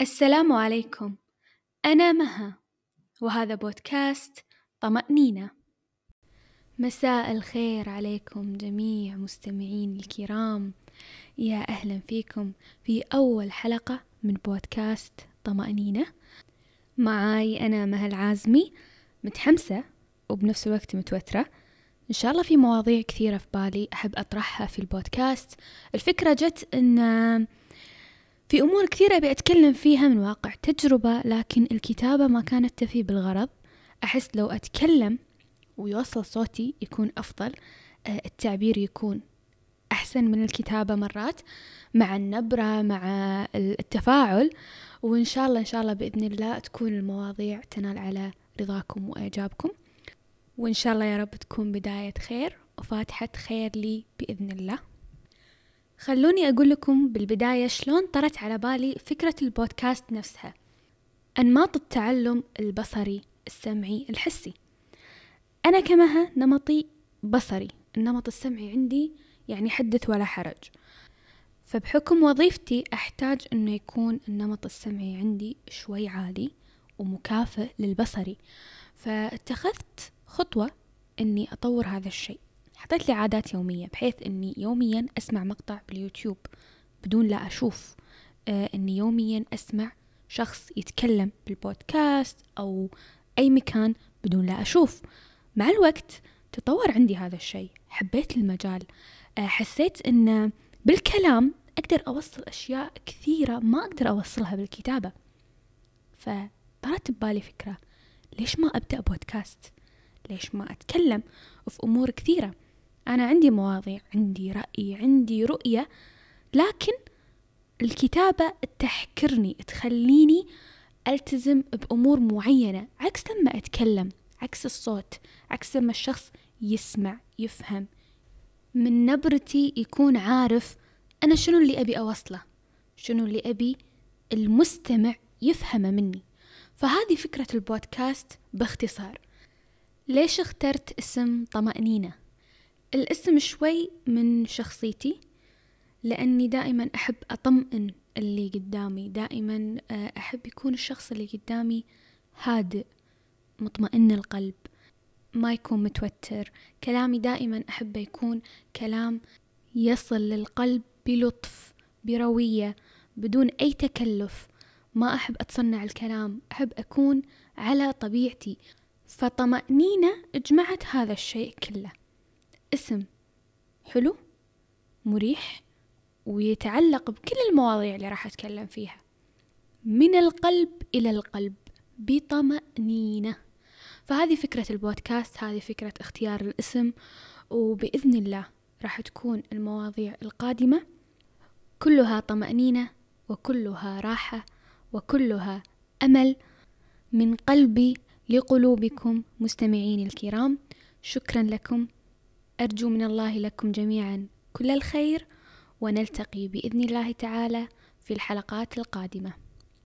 السلام عليكم. أنا مها وهذا بودكاست طمأنينة. مساء الخير عليكم جميع مستمعين الكرام. يا أهلا فيكم في أول حلقة من بودكاست طمأنينة. معاي أنا مها العازمي متحمسة وبنفس الوقت متوترة. إن شاء الله في مواضيع كثيرة في بالي أحب أطرحها في البودكاست. الفكرة جت إن في أمور كثيرة أبي أتكلم فيها من واقع تجربة لكن الكتابة ما كانت تفي بالغرض. أحس لو أتكلم ويوصل صوتي يكون أفضل آه، التعبير يكون أحسن من الكتابة مرات مع النبرة مع التفاعل. وإن شاء الله إن شاء الله بإذن الله تكون المواضيع تنال على رضاكم وإعجابكم. وإن شاء الله يا رب تكون بداية خير وفاتحة خير لي بإذن الله. خلوني أقول لكم بالبداية شلون طرت على بالي فكرة البودكاست نفسها. أنماط التعلم البصري السمعي الحسي. أنا كمها نمطي بصري النمط السمعي عندي يعني حدث ولا حرج. فبحكم وظيفتي أحتاج أنه يكون النمط السمعي عندي شوي عالي ومكافئ للبصري. فاتخذت خطوة أني أطور هذا الشيء. حطيت لي عادات يومية بحيث أني يوميا أسمع مقطع باليوتيوب بدون لا أشوف. آه أني يوميا أسمع شخص يتكلم بالبودكاست أو أي مكان بدون لا أشوف. مع الوقت تطور عندي هذا الشيء حبيت المجال. آه حسيت أن بالكلام أقدر أوصل أشياء كثيرة ما أقدر أوصلها بالكتابة. فطرت ببالي فكرة ليش ما أبدأ بودكاست؟ ليش ما أتكلم في أمور كثيرة؟ أنا عندي مواضيع عندي رأي عندي رؤية لكن الكتابة تحكرني تخليني ألتزم بأمور معينة. عكس لما أتكلم عكس الصوت عكس لما الشخص يسمع يفهم. من نبرتي يكون عارف أنا شنو اللي أبي أوصله شنو اللي أبي المستمع يفهمه مني. فهذه فكرة البودكاست باختصار. ليش اخترت اسم طمأنينة؟ الاسم شوي من شخصيتي لأني دائما أحب أطمئن اللي قدامي دائما آه، أحب يكون الشخص اللي قدامي هادئ مطمئن القلب ما يكون متوتر. كلامي دائما أحب يكون كلام يصل للقلب بلطف بروية بدون أي تكلف. ما أحب أتصنع الكلام أحب أكون على طبيعتي. فطمأنينة جمعت هذا الشيء كله. اسم حلو مريح ويتعلق بكل المواضيع اللي راح أتكلم فيها. من القلب إلى القلب بطمأنينة. فهذه فكرة البودكاست هذه فكرة اختيار الاسم وبإذن الله راح تكون المواضيع القادمة كلها طمأنينة وكلها راحة وكلها أمل من قلبي لقلوبكم مستمعين الكرام. شكرا لكم. أرجو من الله لكم جميعا كل الخير ونلتقي بإذن الله تعالى في الحلقات القادمة.